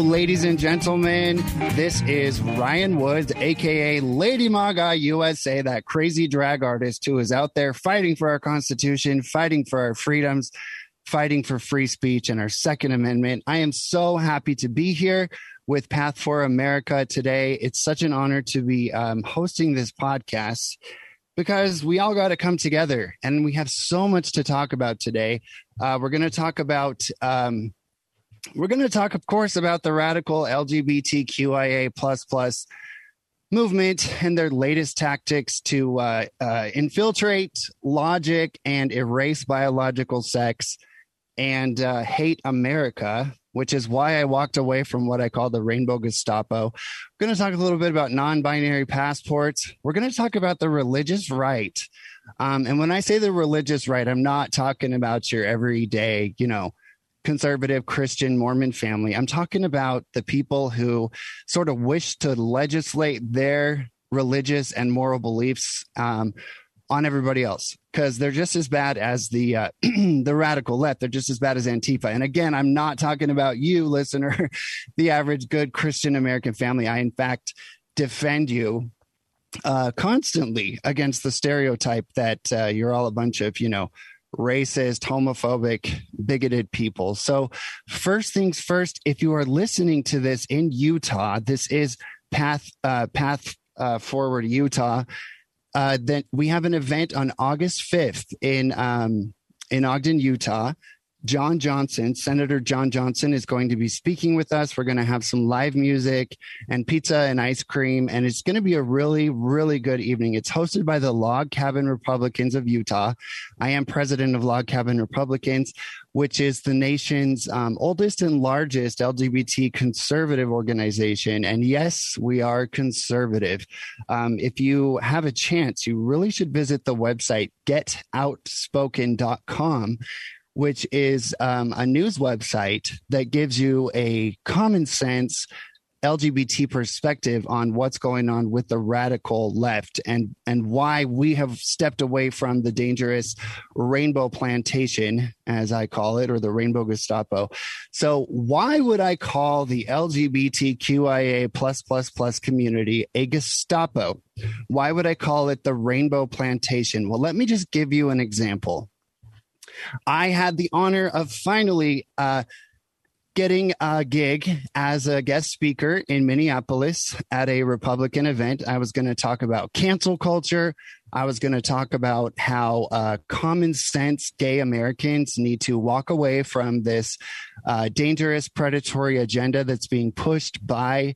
Ladies and gentlemen. This is Ryan Woods, aka Lady Maga USA, that crazy drag artist who is out there fighting for our Constitution, fighting for our freedoms, fighting for free speech and our Second Amendment. I am so happy to be here with Path for America today. It's such an honor to be um, hosting this podcast because we all got to come together and we have so much to talk about today. Uh, we're going to talk about. Um, we're going to talk, of course, about the radical LGBTQIA plus plus movement and their latest tactics to uh, uh, infiltrate logic and erase biological sex and uh, hate America, which is why I walked away from what I call the Rainbow Gestapo. We're going to talk a little bit about non binary passports. We're going to talk about the religious right. Um, and when I say the religious right, I'm not talking about your everyday, you know, conservative Christian Mormon family. I'm talking about the people who sort of wish to legislate their religious and moral beliefs um, on everybody else because they're just as bad as the uh, the radical left. They're just as bad as Antifa. And again, I'm not talking about you, listener, the average good Christian American family. I, in fact, defend you uh, constantly against the stereotype that uh, you're all a bunch of, you know, racist, homophobic, bigoted people. So, first things first, if you are listening to this in Utah, this is Path uh, Path uh, Forward Utah. Uh, then we have an event on August 5th in um, in Ogden, Utah. John Johnson, Senator John Johnson, is going to be speaking with us. We're going to have some live music and pizza and ice cream, and it's going to be a really, really good evening. It's hosted by the Log Cabin Republicans of Utah. I am president of Log Cabin Republicans, which is the nation's um, oldest and largest LGBT conservative organization. And yes, we are conservative. Um, if you have a chance, you really should visit the website getoutspoken.com which is um, a news website that gives you a common sense LGBT perspective on what's going on with the radical left and and why we have stepped away from the dangerous rainbow plantation as I call it or the rainbow Gestapo. So why would I call the LGBTQIA plus plus plus community a Gestapo? Why would I call it the rainbow plantation? Well, let me just give you an example. I had the honor of finally uh, getting a gig as a guest speaker in Minneapolis at a Republican event. I was going to talk about cancel culture. I was going to talk about how uh, common sense gay Americans need to walk away from this uh, dangerous predatory agenda that's being pushed by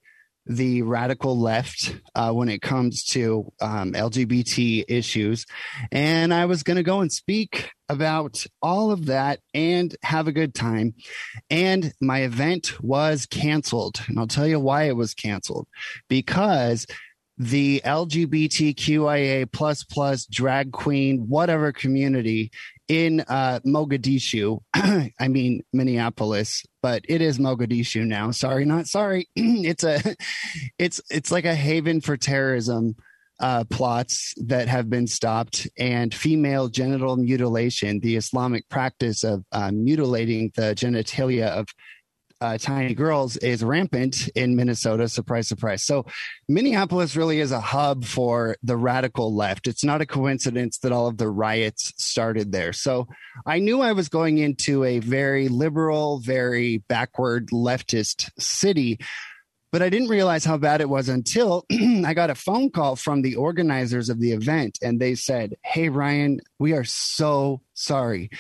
the radical left uh, when it comes to um, LGBT issues. And I was going to go and speak about all of that and have a good time. And my event was canceled. And I'll tell you why it was canceled because the LGBTQIA plus plus drag queen, whatever community in uh, Mogadishu. I mean Minneapolis, but it is Mogadishu now. Sorry, not sorry. it's a, it's it's like a haven for terrorism uh, plots that have been stopped, and female genital mutilation, the Islamic practice of uh, mutilating the genitalia of uh, tiny girls is rampant in Minnesota. Surprise, surprise. So, Minneapolis really is a hub for the radical left. It's not a coincidence that all of the riots started there. So, I knew I was going into a very liberal, very backward leftist city. But I didn't realize how bad it was until I got a phone call from the organizers of the event. And they said, Hey, Ryan, we are so sorry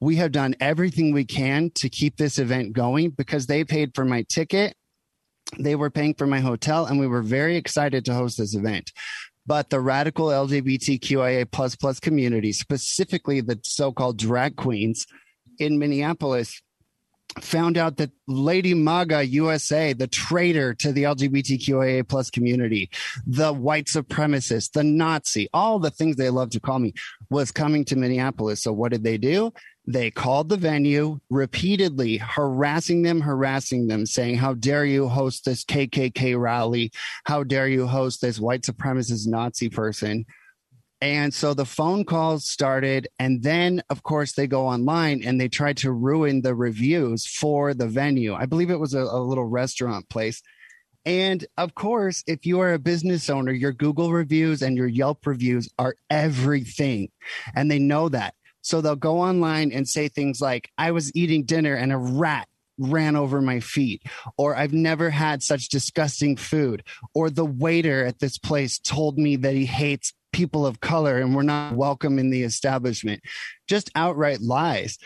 we have done everything we can to keep this event going because they paid for my ticket they were paying for my hotel and we were very excited to host this event but the radical lgbtqia plus plus community specifically the so-called drag queens in minneapolis found out that Lady Maga USA, the traitor to the LGBTQIA plus community, the white supremacist, the Nazi, all the things they love to call me, was coming to Minneapolis. So what did they do? They called the venue repeatedly, harassing them, harassing them, saying, How dare you host this KKK rally? How dare you host this white supremacist Nazi person? And so the phone calls started. And then, of course, they go online and they tried to ruin the reviews for the venue. I believe it was a, a little restaurant place. And of course, if you are a business owner, your Google reviews and your Yelp reviews are everything. And they know that. So they'll go online and say things like, I was eating dinner and a rat ran over my feet, or I've never had such disgusting food, or the waiter at this place told me that he hates people of color and we're not welcome in the establishment. Just outright lies.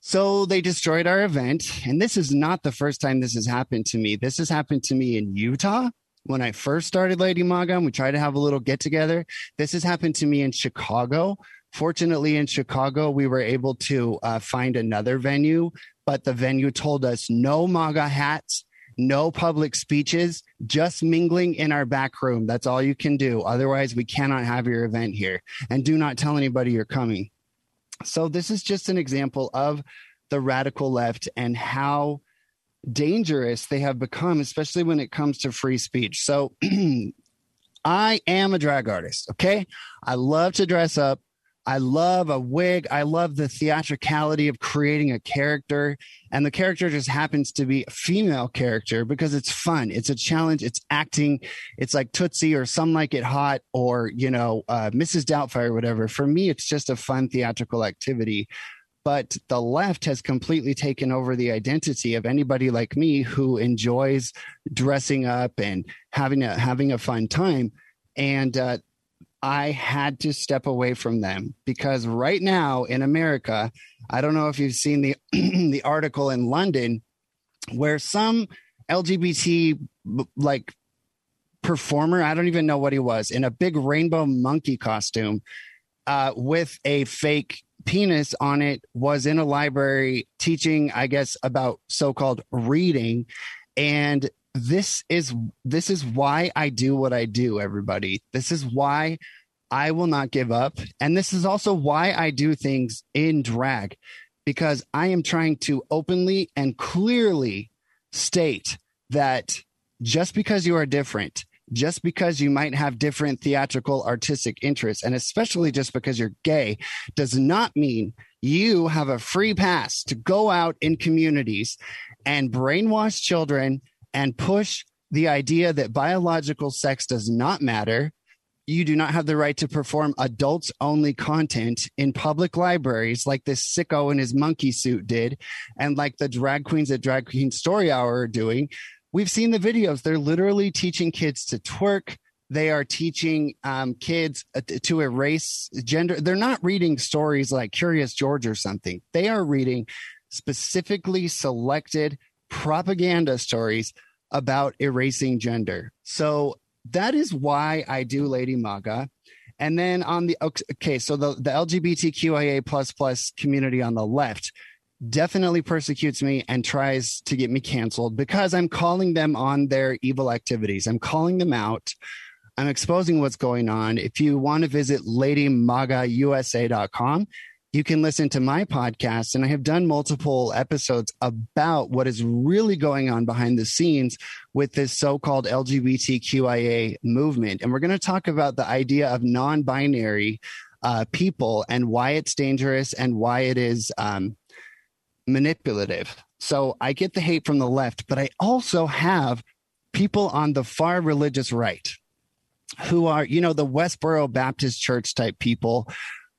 So they destroyed our event. And this is not the first time this has happened to me. This has happened to me in Utah when I first started Lady Maga and we tried to have a little get together. This has happened to me in Chicago. Fortunately, in Chicago, we were able to uh, find another venue, but the venue told us no MAGA hats, no public speeches, just mingling in our back room. That's all you can do. Otherwise, we cannot have your event here. And do not tell anybody you're coming. So, this is just an example of the radical left and how dangerous they have become, especially when it comes to free speech. So, I am a drag artist. Okay. I love to dress up. I love a wig. I love the theatricality of creating a character. And the character just happens to be a female character because it's fun. It's a challenge. It's acting. It's like Tootsie or Some Like It Hot or, you know, uh, Mrs. Doubtfire or whatever. For me, it's just a fun theatrical activity. But the left has completely taken over the identity of anybody like me who enjoys dressing up and having a having a fun time. And uh, I had to step away from them because right now in America, I don't know if you've seen the the article in London where some LGBT like performer, I don't even know what he was, in a big rainbow monkey costume uh, with a fake penis on it was in a library teaching, I guess, about so-called reading. And this is this is why I do what I do everybody. This is why I will not give up. And this is also why I do things in drag because I am trying to openly and clearly state that just because you are different just because you might have different theatrical artistic interests and especially just because you're gay does not mean you have a free pass to go out in communities and brainwash children and push the idea that biological sex does not matter. You do not have the right to perform adults only content in public libraries like this sicko in his monkey suit did, and like the drag queens at Drag Queen Story Hour are doing. We've seen the videos. They're literally teaching kids to twerk. They are teaching um, kids uh, to erase gender. They're not reading stories like Curious George or something. They are reading specifically selected propaganda stories about erasing gender. So that is why I do Lady Maga. And then on the okay, so the, the LGBTQIA plus plus community on the left definitely persecutes me and tries to get me canceled because I'm calling them on their evil activities. I'm calling them out. I'm exposing what's going on. If you want to visit ladymagausa.com, you can listen to my podcast. And I have done multiple episodes about what is really going on behind the scenes with this so called LGBTQIA movement. And we're going to talk about the idea of non binary uh, people and why it's dangerous and why it is um, manipulative. So I get the hate from the left, but I also have people on the far religious right who are, you know, the Westboro Baptist Church type people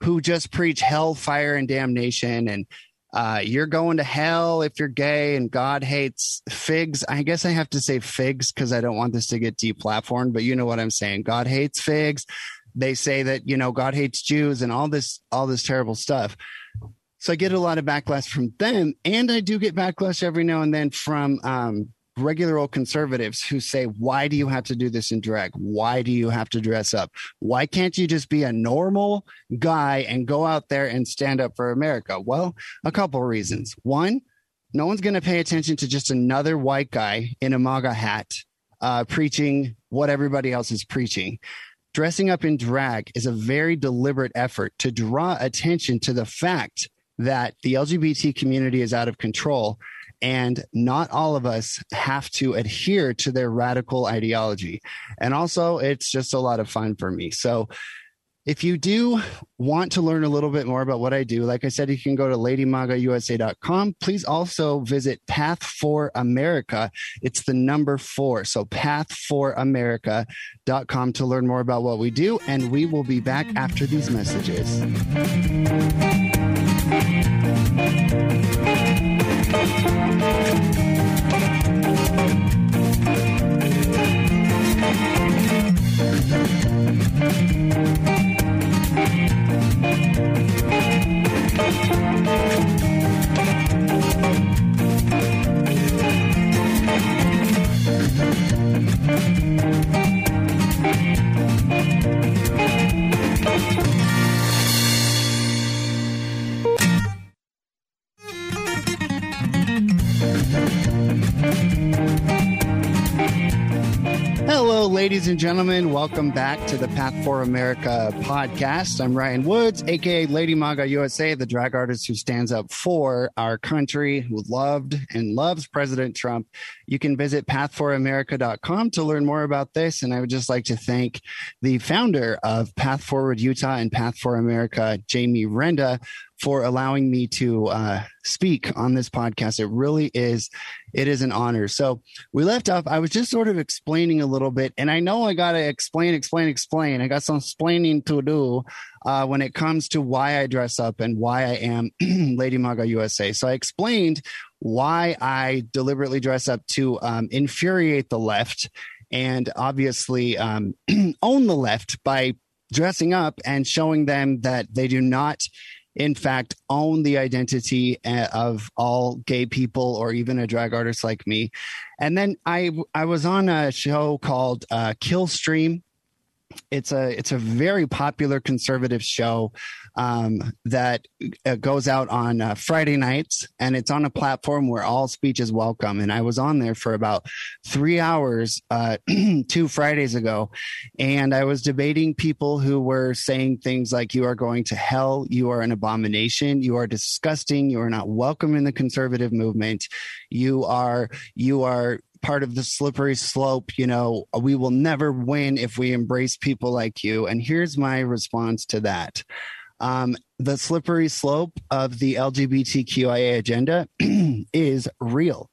who just preach hell, fire, and damnation. And uh, you're going to hell if you're gay and God hates figs. I guess I have to say figs because I don't want this to get deplatformed, but you know what I'm saying. God hates figs. They say that, you know, God hates Jews and all this, all this terrible stuff. So I get a lot of backlash from them. And I do get backlash every now and then from um, regular old conservatives who say, why do you have to do this in drag? Why do you have to dress up? Why can't you just be a normal guy and go out there and stand up for America? Well, a couple reasons. One, no one's going to pay attention to just another white guy in a MAGA hat uh, preaching what everybody else is preaching. Dressing up in drag is a very deliberate effort to draw attention to the fact that the LGBT community is out of control and not all of us have to adhere to their radical ideology. And also, it's just a lot of fun for me. So, if you do want to learn a little bit more about what I do, like I said, you can go to ladymagausa.com. Please also visit Path for America. It's the number four. So path4america.com to learn more about what we do. And we will be back after these messages. Ladies and gentlemen. Welcome back to the Path for America podcast. I'm Ryan Woods, aka Lady Maga USA, the drag artist who stands up for our country, who loved and loves President Trump. You can visit path4america.com to learn more about this. And I would just like to thank the founder of Path Forward Utah and Path for America, Jamie Renda, for allowing me to uh, speak on this podcast. It really is, it is an honor. So we left off. I was just sort of explaining a little bit, and I know I got to explain, explain, explain. I got some explaining to do uh, when it comes to why I dress up and why I am Lady Maga USA. So I explained why I deliberately dress up to um, infuriate the left and obviously um, own the left by dressing up and showing them that they do not in fact own the identity uh, of all gay people or even a drag artist like me. And then i i was on a show called uh, Killstream it's a it's a very popular conservative show um, that uh, goes out on uh, Friday nights, and it's on a platform where all speech is welcome. And I was on there for about three hours uh, two Fridays ago, and I was debating people who were saying things like, "You are going to hell. You are an abomination. You are disgusting. You are not welcome in the conservative movement. You are you are part of the slippery slope. You know, we will never win if we embrace people like you. And here's my response to that. Um, the slippery slope of the LGBTQIA agenda is real.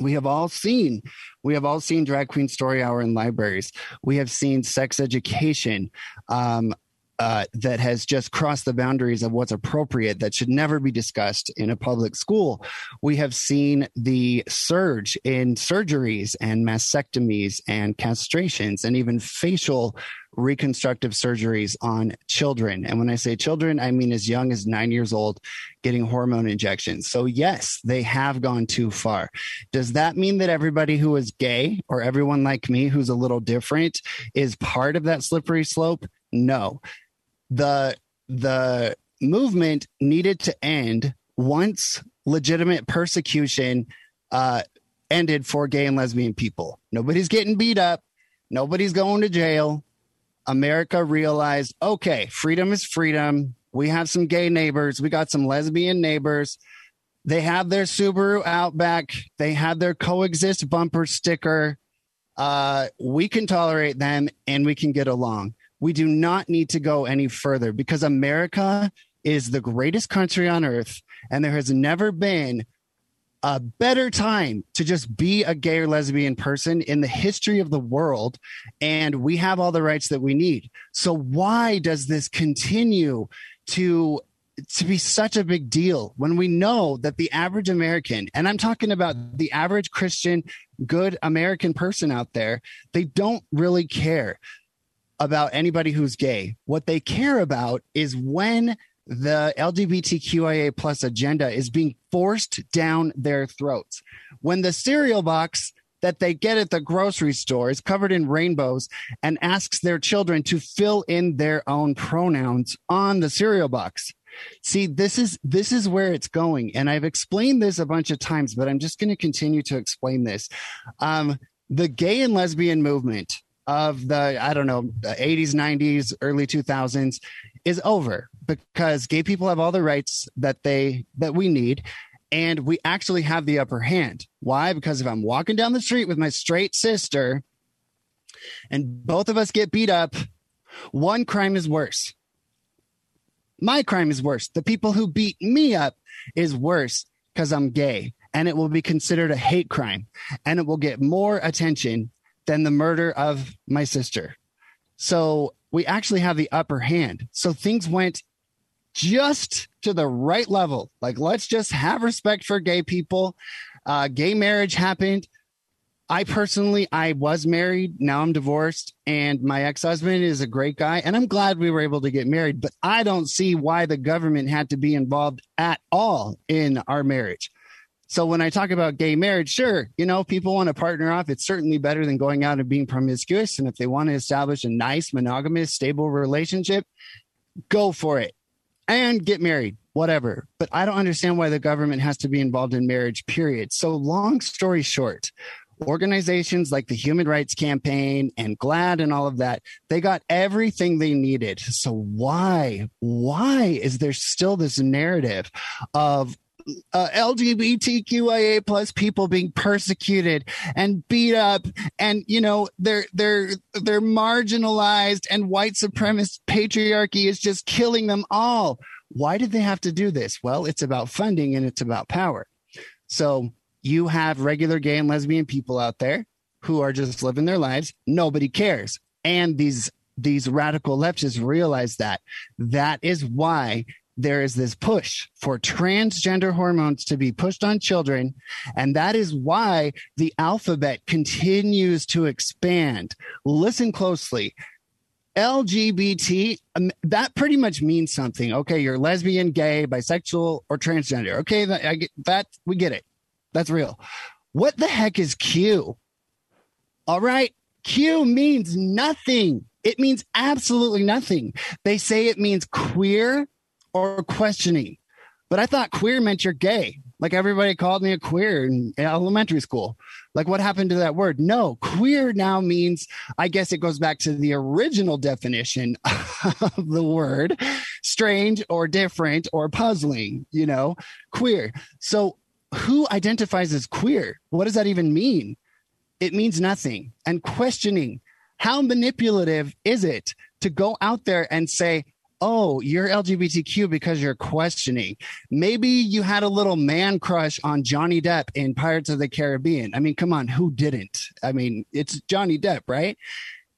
We have all seen, we have all seen drag queen story hour in libraries. We have seen sex education um, uh, that has just crossed the boundaries of what's appropriate that should never be discussed in a public school. We have seen the surge in surgeries and mastectomies and castrations and even facial reconstructive surgeries on children. And when I say children, I mean as young as nine years old getting hormone injections. So, yes, they have gone too far. Does that mean that everybody who is gay or everyone like me who's a little different is part of that slippery slope? No the the movement needed to end once legitimate persecution uh, ended for gay and lesbian people. Nobody's getting beat up. Nobody's going to jail. America realized, okay, freedom is freedom. We have some gay neighbors. We got some lesbian neighbors. They have their Subaru Outback. They have their coexist bumper sticker. Uh, we can tolerate them and we can get along we do not need to go any further because America is the greatest country on earth, and there has never been a better time to just be a gay or lesbian person in the history of the world. And we have all the rights that we need. So, why does this continue to? To be such a big deal when we know that the average American, and I'm talking about the average Christian, good American person out there, they don't really care about anybody who's gay. What they care about is when the LGBTQIA plus agenda is being forced down their throats. When the cereal box that they get at the grocery store is covered in rainbows and asks their children to fill in their own pronouns on the cereal box. See, this is this is where it's going, and I've explained this a bunch of times, but I'm just going to continue to explain this. Um, the gay and lesbian movement of the I don't know 80s, 90s, early 2000s is over because gay people have all the rights that they that we need and we actually have the upper hand. Why? Because if I'm walking down the street with my straight sister and both of us get beat up, one crime is worse. My crime is worse. The people who beat me up is worse because I'm gay. And it will be considered a hate crime. And it will get more attention than the murder of my sister. So we actually have the upper hand. So things went just to the right level. Like, let's just have respect for gay people. Uh, gay marriage happened. I personally, I was married. Now I'm divorced, and my ex husband is a great guy, and I'm glad we were able to get married. But I don't see why the government had to be involved at all in our marriage. So when I talk about gay marriage, sure, you know, people want to partner off. It's certainly better than going out and being promiscuous. And if they want to establish a nice, monogamous, stable relationship, go for it and get married, whatever. But I don't understand why the government has to be involved in marriage, period. So, long story short, organizations like the Human Rights Campaign and GLAAD and all of that, they got everything they needed. So, why, why is there still this narrative of uh, LGBTQIA plus people being persecuted and beat up, and you know they're they're they're marginalized, and white supremacist patriarchy is just killing them all. Why did they have to do this? Well, it's about funding and it's about power. So you have regular gay and lesbian people out there who are just living their lives. Nobody cares, and these these radical leftists realize that. That is why there is this push for transgender hormones to be pushed on children. And that is why the alphabet continues to expand. Listen closely. LGBT, um, that pretty much means something. Okay, you're lesbian, gay, bisexual, or transgender. Okay, that, I get, that we get it. That's real. What the heck is Q? All right, Q means nothing. It means absolutely nothing. They say it means queer, or questioning. But I thought queer meant you're gay. Like everybody called me a queer in elementary school. Like what happened to that word? No, queer now means, I guess it goes back to the original definition of the word strange or different or puzzling, you know, queer. So who identifies as queer? What does that even mean? It means nothing. And questioning, how manipulative is it to go out there and say, oh, you're LGBTQ because you're questioning. Maybe you had a little man crush on Johnny Depp in Pirates of the Caribbean. I mean, come on, who didn't? I mean, it's Johnny Depp, right?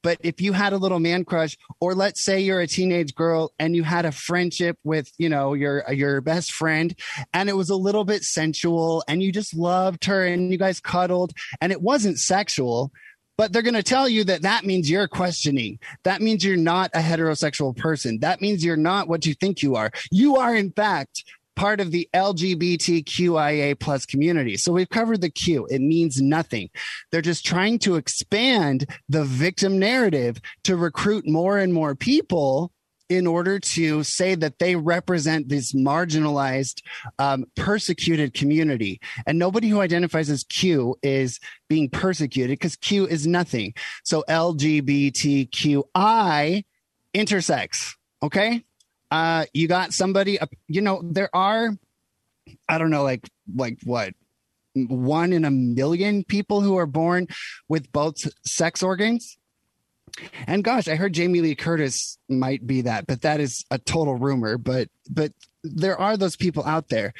But if you had a little man crush, or let's say you're a teenage girl and you had a friendship with, you know, your your best friend, and it was a little bit sensual, and you just loved her, and you guys cuddled, and it wasn't sexual, but they're going to tell you that that means you're questioning. That means you're not a heterosexual person. That means you're not what you think you are. You are, in fact, part of the LGBTQIA plus community. So we've covered the Q. It means nothing. They're just trying to expand the victim narrative to recruit more and more people in order to say that they represent this marginalized, um, persecuted community. And nobody who identifies as Q is being persecuted because Q is nothing. So LGBTQI intersex. Okay. Uh, you got somebody, uh, you know, there are, I don't know, like, like what? One in a million people who are born with both sex organs and gosh, I heard Jamie Lee Curtis might be that, but that is a total rumor. But but there are those people out there.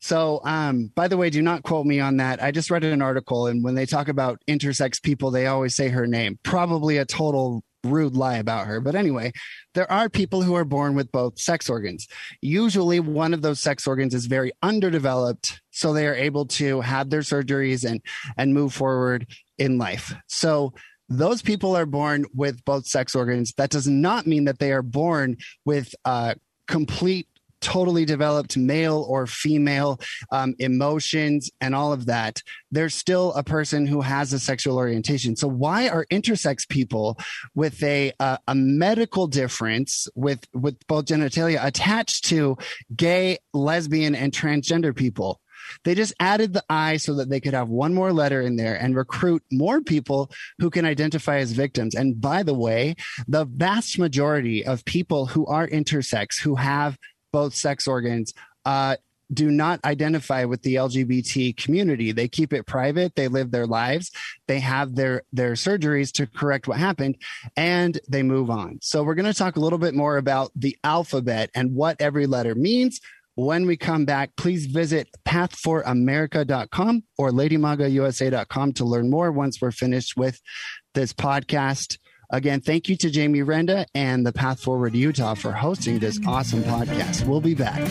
So, um, by the way, do not quote me on that. I just read an article, and when they talk about intersex people, they always say her name. Probably a total rude lie about her. But anyway, there are people who are born with both sex organs. Usually, one of those sex organs is very underdeveloped, so they are able to have their surgeries and and move forward in life. So those people are born with both sex organs. That does not mean that they are born with uh, complete totally developed male or female um, emotions and all of that, there's still a person who has a sexual orientation. So why are intersex people with a uh, a medical difference with with both genitalia attached to gay, lesbian, and transgender people? They just added the I so that they could have one more letter in there and recruit more people who can identify as victims. And by the way, the vast majority of people who are intersex, who have both sex organs, uh, do not identify with the LGBT community. They keep it private. They live their lives. They have their their surgeries to correct what happened and they move on. So we're going to talk a little bit more about the alphabet and what every letter means. When we come back, please visit path4america.com or ladymagausa.com to learn more once we're finished with this podcast. Again, thank you to Jamie Renda and the Path Forward Utah for hosting this awesome podcast. We'll be back.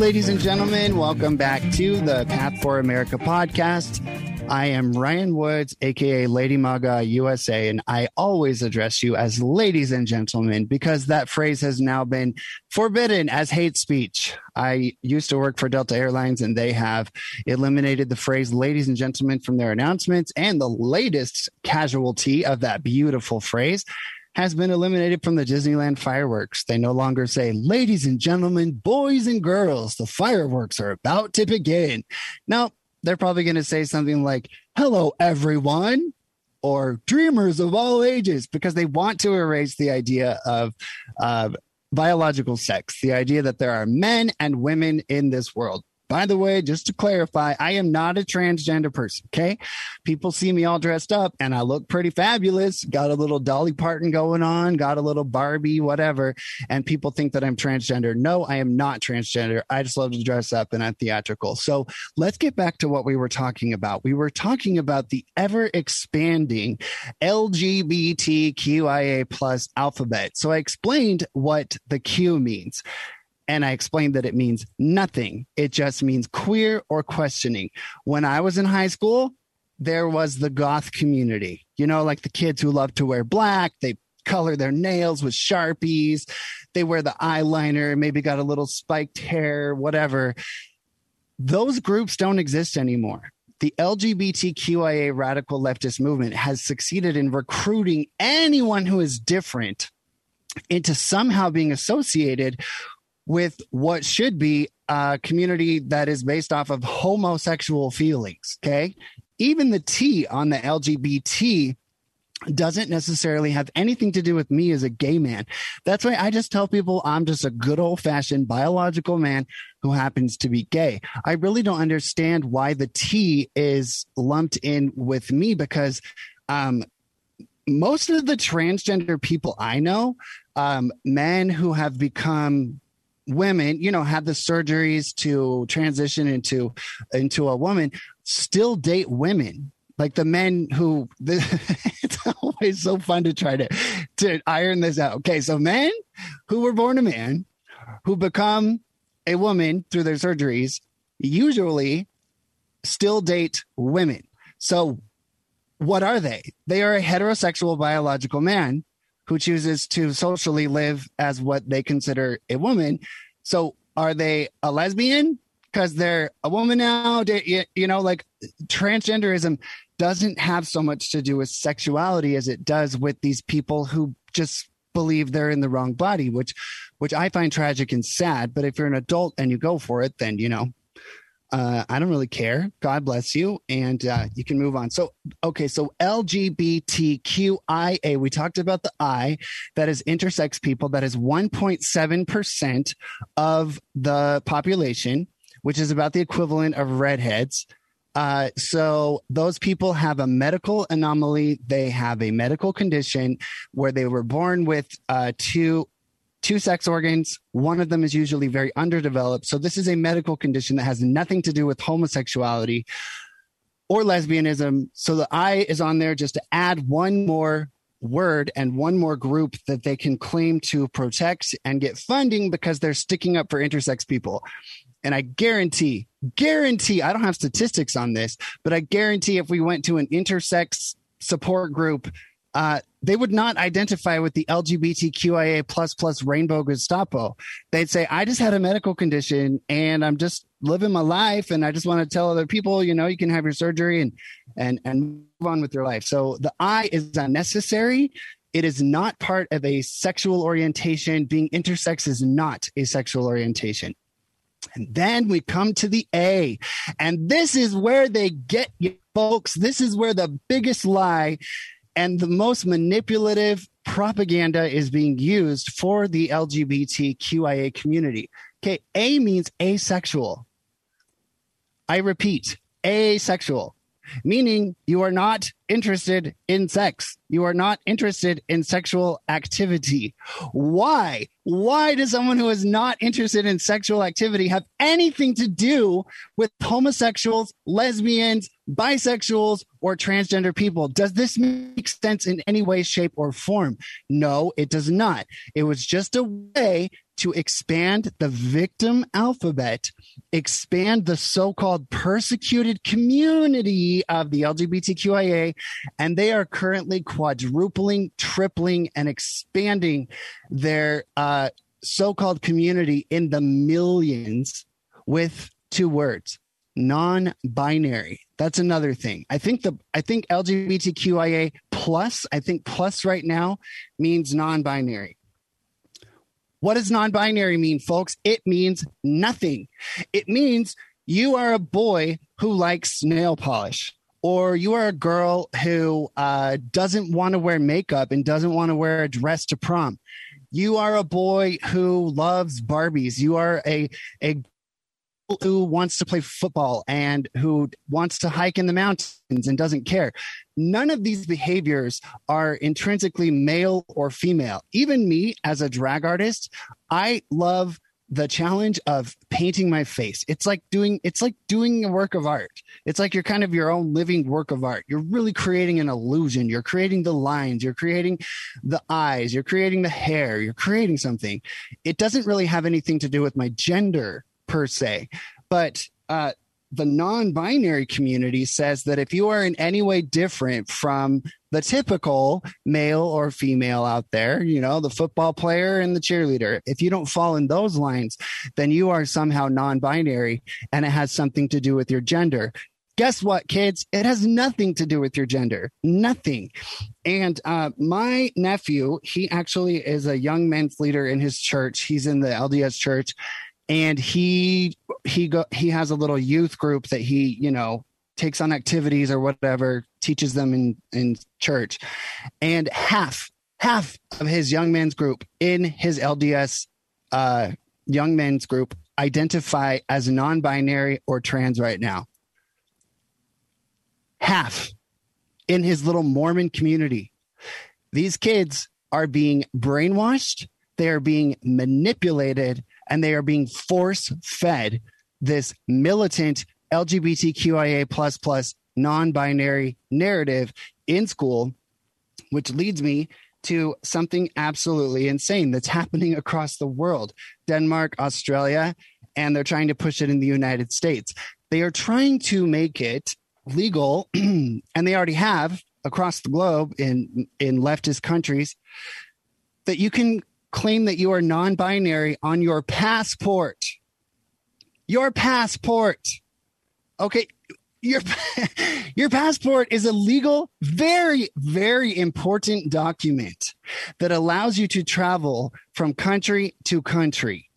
Ladies and gentlemen. Welcome back to the Path for America podcast. I am Ryan Woods, aka Lady Maga USA, and I always address you as ladies and gentlemen because that phrase has now been forbidden as hate speech. I used to work for Delta Airlines and they have eliminated the phrase ladies and gentlemen from their announcements. And the latest casualty of that beautiful phrase has been eliminated from the Disneyland fireworks. They no longer say, ladies and gentlemen, boys and girls, the fireworks are about to begin. Now, they're probably going to say something like, hello, everyone, or dreamers of all ages, because they want to erase the idea of, of biological sex, the idea that there are men and women in this world. By the way, just to clarify, I am not a transgender person. Okay. People see me all dressed up and I look pretty fabulous. Got a little Dolly Parton going on, got a little Barbie, whatever. And people think that I'm transgender. No, I am not transgender. I just love to dress up and I'm theatrical. So let's get back to what we were talking about. We were talking about the ever expanding LGBTQIA plus alphabet. So I explained what the Q means. And I explained that it means nothing. It just means queer or questioning. When I was in high school, there was the goth community, you know, like the kids who love to wear black. They color their nails with Sharpies. They wear the eyeliner, maybe got a little spiked hair, whatever. Those groups don't exist anymore. The LGBTQIA radical leftist movement has succeeded in recruiting anyone who is different into somehow being associated with what should be a community that is based off of homosexual feelings. Okay. Even the T on the LGBT doesn't necessarily have anything to do with me as a gay man. That's why I just tell people I'm just a good old fashioned biological man who happens to be gay. I really don't understand why the T is lumped in with me because um, most of the transgender people I know, um, men who have become women, you know, have the surgeries to transition into into a woman, still date women. Like the men who the, it's always so fun to try to to iron this out. Okay, so men who were born a man who become a woman through their surgeries usually still date women. So what are they? They are a heterosexual biological man who chooses to socially live as what they consider a woman. So are they a lesbian because they're a woman now? You, know, like transgenderism doesn't have so much to do with sexuality as it does with these people who just believe they're in the wrong body, which which I find tragic and sad. But if you're an adult and you go for it, then you know uh, I don't really care. God bless you. And uh, you can move on. So, okay. So LGBTQIA, we talked about the I, that is intersex people. That is 1.7% of the population, which is about the equivalent of redheads. Uh, so those people have a medical anomaly. They have a medical condition where they were born with uh, two two sex organs. One of them is usually very underdeveloped. So this is a medical condition that has nothing to do with homosexuality or lesbianism. So the I is on there just to add one more word and one more group that they can claim to protect and get funding because they're sticking up for intersex people. And I guarantee, guarantee, I don't have statistics on this, but I guarantee if we went to an intersex support group, uh, they would not identify with the LGBTQIA plus plus rainbow Gestapo. They'd say, I just had a medical condition and I'm just living my life and I just want to tell other people, you know, you can have your surgery and and and move on with your life. So the I is unnecessary. It is not part of a sexual orientation. Being intersex is not a sexual orientation. And then we come to the A. And this is where they get you, folks. This is where the biggest lie and the most manipulative propaganda is being used for the LGBTQIA community. Okay, A means asexual. I repeat, asexual meaning you are not interested in sex. You are not interested in sexual activity. Why? Why does someone who is not interested in sexual activity have anything to do with homosexuals, lesbians, bisexuals, or transgender people? Does this make sense in any way, shape, or form? No, it does not. It was just a way to expand the victim alphabet, expand the so called persecuted community of the LGBTQIA, and they are currently quadrupling, tripling, and expanding their uh, so called community in the millions with two words non binary. That's another thing. I think the I think LGBTQIA plus, I think plus right now means non binary. What does non binary mean, folks? It means nothing. It means you are a boy who likes nail polish, or you are a girl who uh, doesn't want to wear makeup and doesn't want to wear a dress to prom. You are a boy who loves Barbies. You are a, a who wants to play football and who wants to hike in the mountains and doesn't care. None of these behaviors are intrinsically male or female. Even me as a drag artist, I love the challenge of painting my face. It's like doing it's like doing a work of art. It's like you're kind of your own living work of art. You're really creating an illusion. You're creating the lines, you're creating the eyes, you're creating the hair, you're creating something. It doesn't really have anything to do with my gender per se. But uh, the non binary community says that if you are in any way different from the typical male or female out there, you know, the football player and the cheerleader, if you don't fall in those lines, then you are somehow non binary and it has something to do with your gender. Guess what, kids? It has nothing to do with your gender. Nothing. And uh, my nephew, he actually is a young men's leader in his church. He's in the LDS church and he he go he has a little youth group that he you know takes on activities or whatever teaches them in in church. And half half of his young men's group in his lds uh, young men's group identify as non-binary or trans right now. Half in his little mormon community. These kids are being brainwashed. They are being manipulated and they are being force fed this militant LGBTQIA plus plus non-binary narrative in school, which leads me to something absolutely insane that's happening across the world. Denmark, Australia, and they're trying to push it in the United States. They are trying to make it legal, and they already have across the globe in in leftist countries that you can claim that you are non binary on your passport. Your passport. Okay. Your, your passport is a legal, very, very important document that allows you to travel from country to country.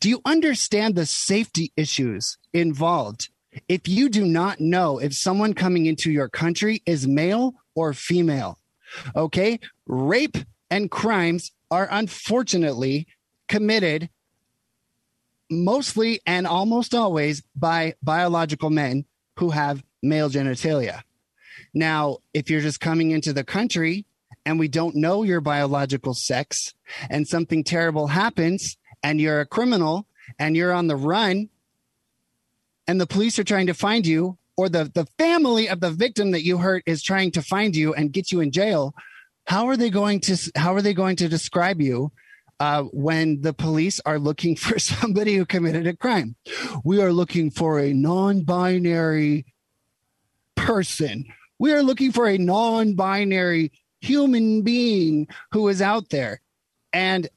Do you understand the safety issues involved if you do not know if someone coming into your country is male or female? Okay. Rape and crimes are unfortunately committed mostly and almost always by biological men who have male genitalia. Now, if you're just coming into the country and we don't know your biological sex and something terrible happens and you're a criminal and you're on the run and the police are trying to find you or the, the family of the victim that you hurt is trying to find you and get you in jail, how are they going to how are they going to describe you uh, when the police are looking for somebody who committed a crime. We are looking for a non binary person. We are looking for a non binary human being who is out there. And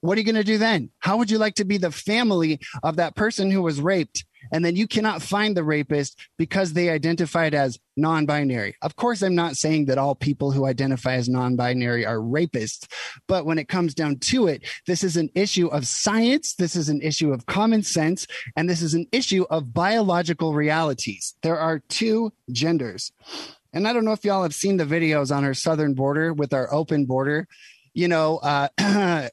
what are you going to do then? How would you like to be the family of that person who was raped? And then you cannot find the rapist because they identified as non binary. Of course, I'm not saying that all people who identify as non binary are rapists, but when it comes down to it, this is an issue of science, this is an issue of common sense, and this is an issue of biological realities. There are two genders. And I don't know if y'all have seen the videos on our southern border with our open border. You know, uh,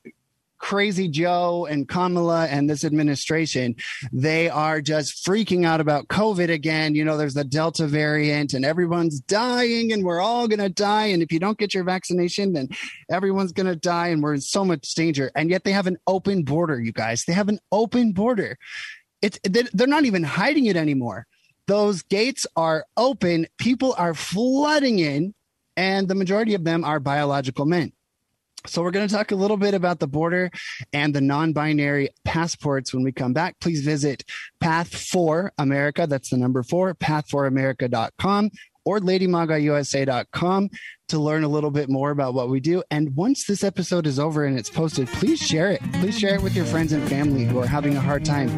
Crazy Joe and Kamala and this administration, they are just freaking out about COVID again. You know, there's the Delta variant and everyone's dying and we're all going to die. And if you don't get your vaccination, then everyone's going to die and we're in so much danger. And yet they have an open border, you guys. They have an open border. It's, they're not even hiding it anymore. Those gates are open. People are flooding in, and the majority of them are biological men. So we're going to talk a little bit about the border and the non-binary passports when we come back. Please visit Path for America. That's the number four, path4america.com or ladymagausa.com to learn a little bit more about what we do. And once this episode is over and it's posted, please share it. Please share it with your friends and family who are having a hard time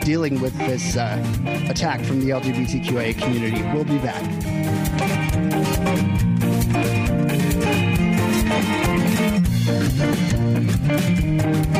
dealing with this uh, attack from the LGBTQIA community. We'll be back. Música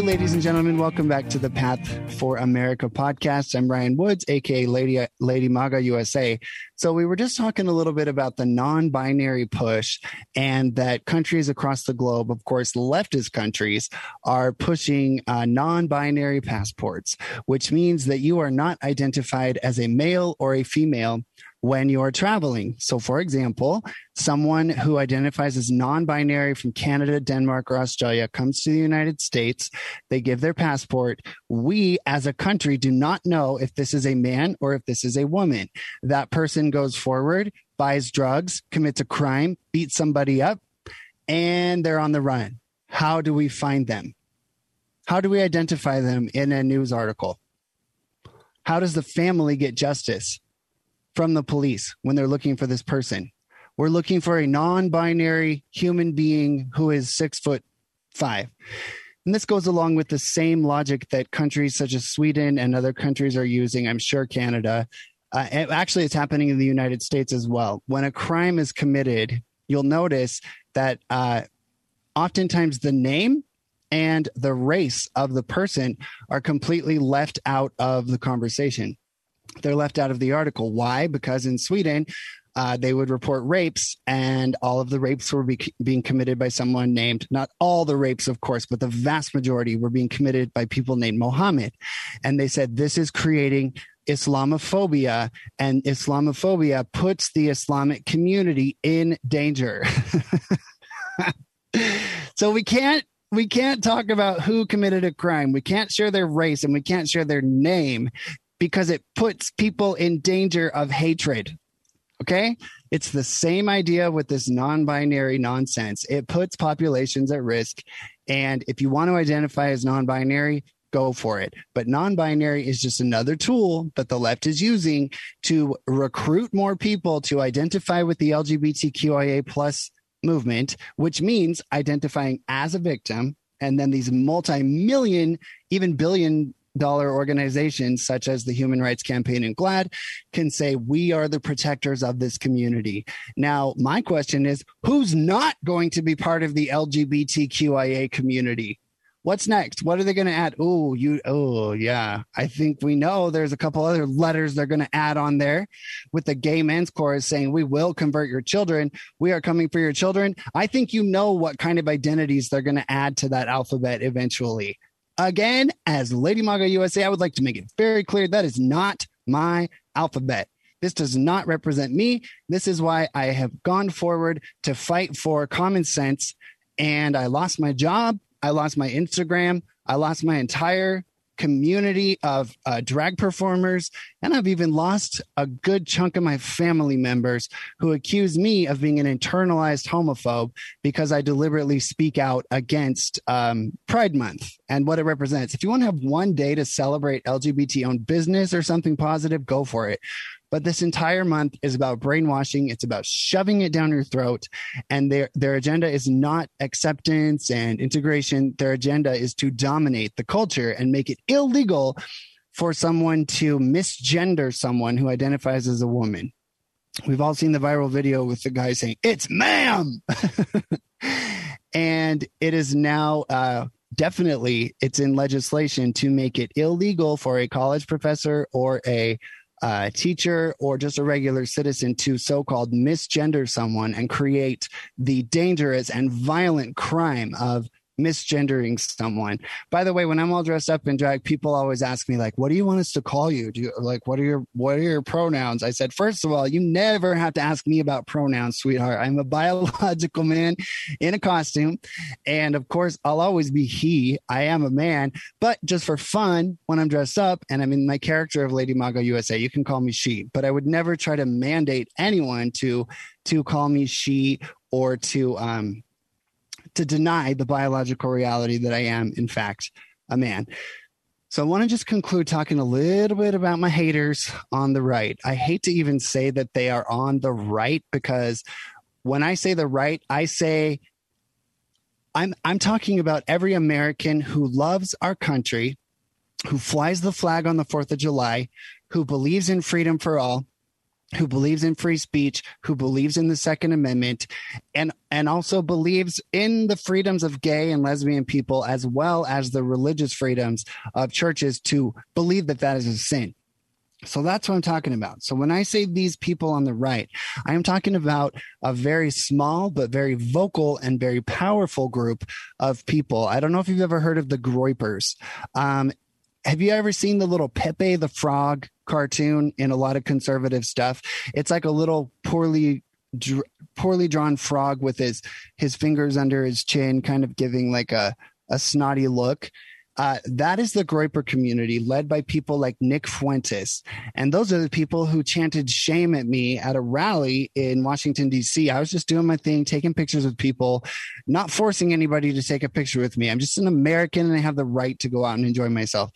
ladies and gentlemen. Welcome back to the Path for America podcast. I'm Ryan Woods, aka Lady Lady Maga USA. So we were just talking a little bit about the non-binary push, and that countries across the globe, of course, leftist countries, are pushing uh, non-binary passports, which means that you are not identified as a male or a female when you're traveling. So, for example, someone who identifies as non binary from Canada, Denmark, or Australia comes to the United States, they give their passport. We, as a country, do not know if this is a man or if this is a woman. That person goes forward, buys drugs, commits a crime, beats somebody up, and they're on the run. How do we find them? How do we identify them in a news article? How does the family get justice? from the police when they're looking for this person. We're looking for a non binary human being who is six foot five. And this goes along with the same logic that countries such as Sweden and other countries are using, I'm sure Canada. Uh, actually, it's happening in the United States as well. When a crime is committed, you'll notice that uh, oftentimes the name and the race of the person are completely left out of the conversation they're left out of the article. Why? Because in Sweden, uh, they would report rapes, and all of the rapes were be- being committed by someone named, not all the rapes, of course, but the vast majority were being committed by people named Mohammed. And they said this is creating Islamophobia, and Islamophobia puts the Islamic community in danger. so we can't we can't talk about who committed a crime. We can't share their race and we can't share their name because it puts people in danger of hatred. Okay. It's the same idea with this non binary nonsense. It puts populations at risk. And if you want to identify as non binary, go for it. But non binary is just another tool that the left is using to recruit more people to identify with the LGBTQIA plus movement, which means identifying as a victim. And then these multi million, even billion dollar organizations such as the Human Rights Campaign and GLAAD can say, we are the protectors of this community. Now, my question is who's not going to be part of the LGBTQIA community? What's next? What are they going to add? Oh, you, oh, yeah. I think we know there's a couple other letters they're going to add on there with the gay men's chorus saying, We will convert your children. We are coming for your children. I think you know what kind of identities they're going to add to that alphabet eventually. Again, as Lady Maga USA, I would like to make it very clear that is not my alphabet. This does not represent me. This is why I have gone forward to fight for common sense. And I lost my job. I lost my Instagram. I lost my entire community of uh, drag performers. And I've even lost a good chunk of my family members who accuse me of being an internalized homophobe because I deliberately speak out against um, Pride Month and what it represents. If you want to have one day to celebrate LGBT owned business or something positive, go for it. But this entire month is about brainwashing. It's about shoving it down your throat. And their, their agenda is not acceptance and integration. Their agenda is to dominate the culture and make it illegal for someone to misgender someone who identifies as a woman. We've all seen the viral video with the guy saying, It's ma'am. and it is now uh, definitely it's in legislation to make it illegal for a college professor or a uh, teacher or just a regular citizen to so called misgender someone and create the dangerous and violent crime of misgendering someone. By the way, when I'm all dressed up in drag, people always ask me like, "What do you want us to call you? Do you like what are your what are your pronouns?" I said, first of all, you never have to ask me about pronouns, sweetheart. I'm a biological man in a costume, and of course, I'll always be he. I am a man, but just for fun, when I'm dressed up and I'm in my character of Lady Maga USA, you can call me she. But I would never try to mandate anyone to to call me she or to um to deny the biological reality that I am, in fact, a man. So I want to just conclude talking a little bit about my haters on the right. I hate to even say that they are on the right because when I say the right, I say I'm I'm talking about every American who loves our country, who flies the flag on the 4th of July, who believes in freedom for all, who believes in free speech, who believes in the Second Amendment, and and also believes in the freedoms of gay and lesbian people as well as the religious freedoms of churches to believe that that is a sin. So that's what I'm talking about. So when I say these people on the right, I am talking about a very small but very vocal and very powerful group of people. I don't know if you've ever heard of the Groypers. Um, have you ever seen the little Pepe the Frog cartoon in a lot of conservative stuff? It's like a little poorly poorly drawn frog with his his fingers under his chin, kind of giving like a a snotty look. Uh, that is the Groyper community led by people like Nick Fuentes. And those are the people who chanted shame at me at a rally in Washington, D.C. I was just doing my thing, taking pictures with people, not forcing anybody to take a picture with me. I'm just an American and I have the right to go out and enjoy myself.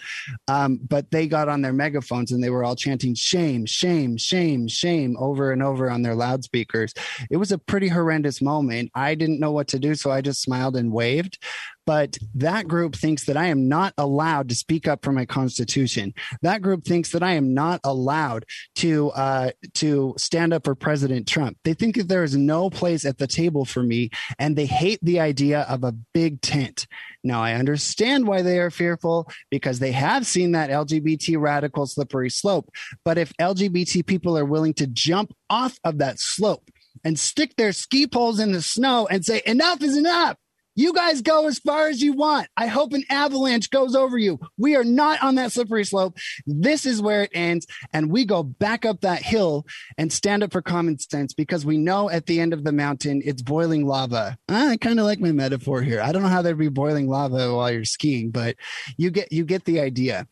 Um, but they got on their megaphones and they were all chanting shame, shame, shame, shame over and over on their loudspeakers. It was a pretty horrendous moment. I didn't know what to do, so I just smiled and waved. But that group thinks that I am not allowed to speak up for my constitution. That group thinks that I am not allowed to uh, to stand up for President Trump. They think that there is no place at the table for me, and they hate the idea of a big tent. Now, I understand why they are fearful because they have seen that LGBT radical slippery slope. But if LGBT people are willing to jump off of that slope and stick their ski poles in the snow and say, enough is enough, you guys go as far as you want. I hope an avalanche goes over you. We are not on that slippery slope. This is where it ends. And we go back up that hill and stand up for common sense because we know at the end of the mountain, it's boiling lava. I kind of like my metaphor here. I don't know how there'd be boiling lava while you're skiing, but you get, you get the idea.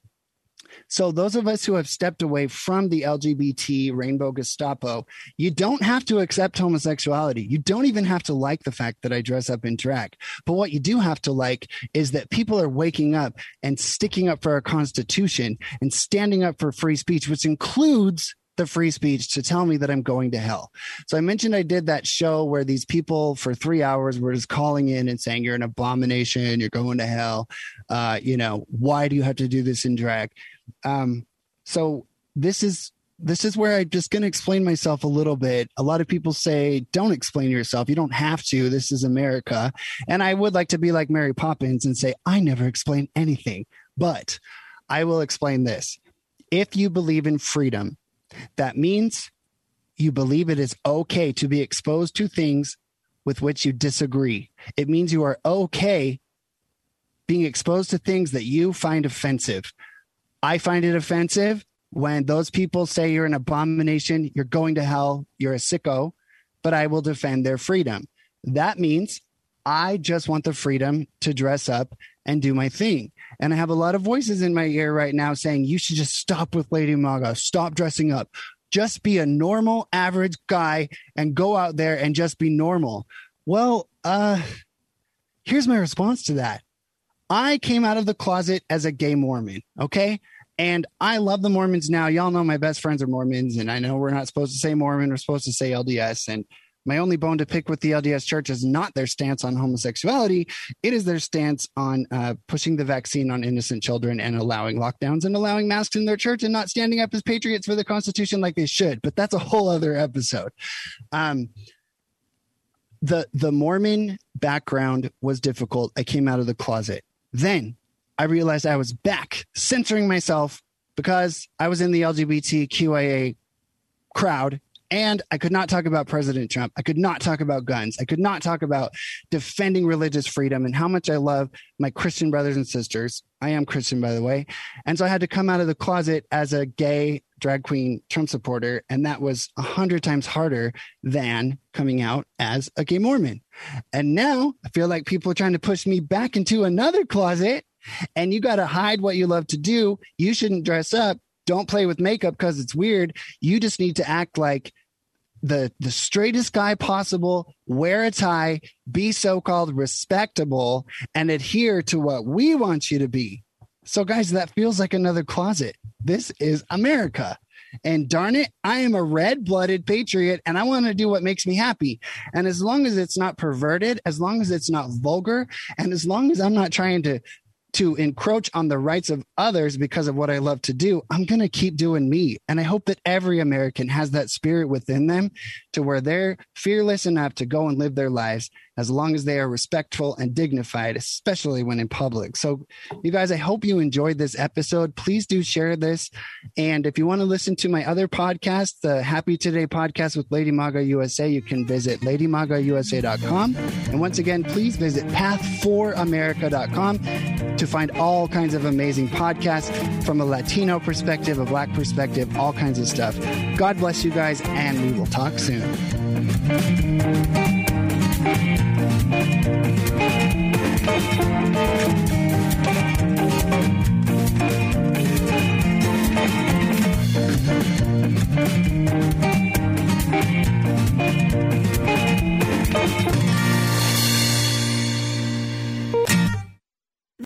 So, those of us who have stepped away from the LGBT rainbow Gestapo, you don't have to accept homosexuality. You don't even have to like the fact that I dress up in drag. But what you do have to like is that people are waking up and sticking up for our Constitution and standing up for free speech, which includes the free speech to tell me that I'm going to hell. So I mentioned I did that show where these people for three hours were just calling in and saying, You're an abomination, you're going to hell. Uh, you know, why do you have to do this in drag? Um, so this is this is where I'm just going to explain myself a little bit. A lot of people say, don't explain yourself. You don't have to. This is America. And I would like to be like Mary Poppins and say, I never explain anything, but I will explain this. If you believe in freedom, that means you believe it is okay to be exposed to things with which you disagree. It means you are okay being exposed to things that you find offensive. I find it offensive when those people say you're an abomination, you're going to hell, you're a sicko, but I will defend their freedom. That means I just want the freedom to dress up and do my thing. And I have a lot of voices in my ear right now saying, you should just stop with Lady Maga, stop dressing up, just be a normal, average guy and go out there and just be normal. Well, uh, here's my response to that. I came out of the closet as a gay Mormon. Okay. And I love the Mormons now. Y'all know my best friends are Mormons, and I know we're not supposed to say Mormon, we're supposed to say LDS. And my only bone to pick with the LDS church is not their stance on homosexuality. It is their stance on uh, pushing the vaccine on innocent children and allowing lockdowns and allowing masks in their church and not standing up as patriots for the Constitution like they should. But that's a whole other episode. Um, the the Mormon background was difficult. I came out of the closet. Then I realized I was back censoring myself because I was in the LGBTQIA crowd and I could not talk about President Trump. I could not talk about guns. I could not talk about defending religious freedom and how much I love my Christian brothers and sisters. I am Christian, by the way. And so I had to come out of the closet as a gay drag queen Trump supporter. And that was a hundred times harder than coming out as a gay Mormon. And now I feel like people are trying to push me back into another closet and you got to hide what you love to do. You shouldn't dress up. Don't play with makeup because it's weird. You just need to act like the the straightest guy possible, wear a tie, be so-called respectable and adhere to what we want you to be. So guys, that feels like another closet. This is America. And darn it, I am a red blooded patriot and I want to do what makes me happy. And as long as it's not perverted, as long as it's not vulgar, and as long as I'm not trying to to encroach on the rights of others because of what I love to do, I'm going to keep doing me. And I hope that every American has that spirit within them to where they're fearless enough to go and live their lives as long as they are respectful and dignified, especially when in public. So, you guys, I hope you enjoyed this episode. Please do share this. And if you want to listen to my other podcast, the Happy Today podcast with Lady Maga USA, you can visit ladymagausa.com. And once again, please visit path4america.com to find all kinds of amazing podcasts from a Latino perspective, a Black perspective, all kinds of stuff. God bless you guys, and we will talk soon.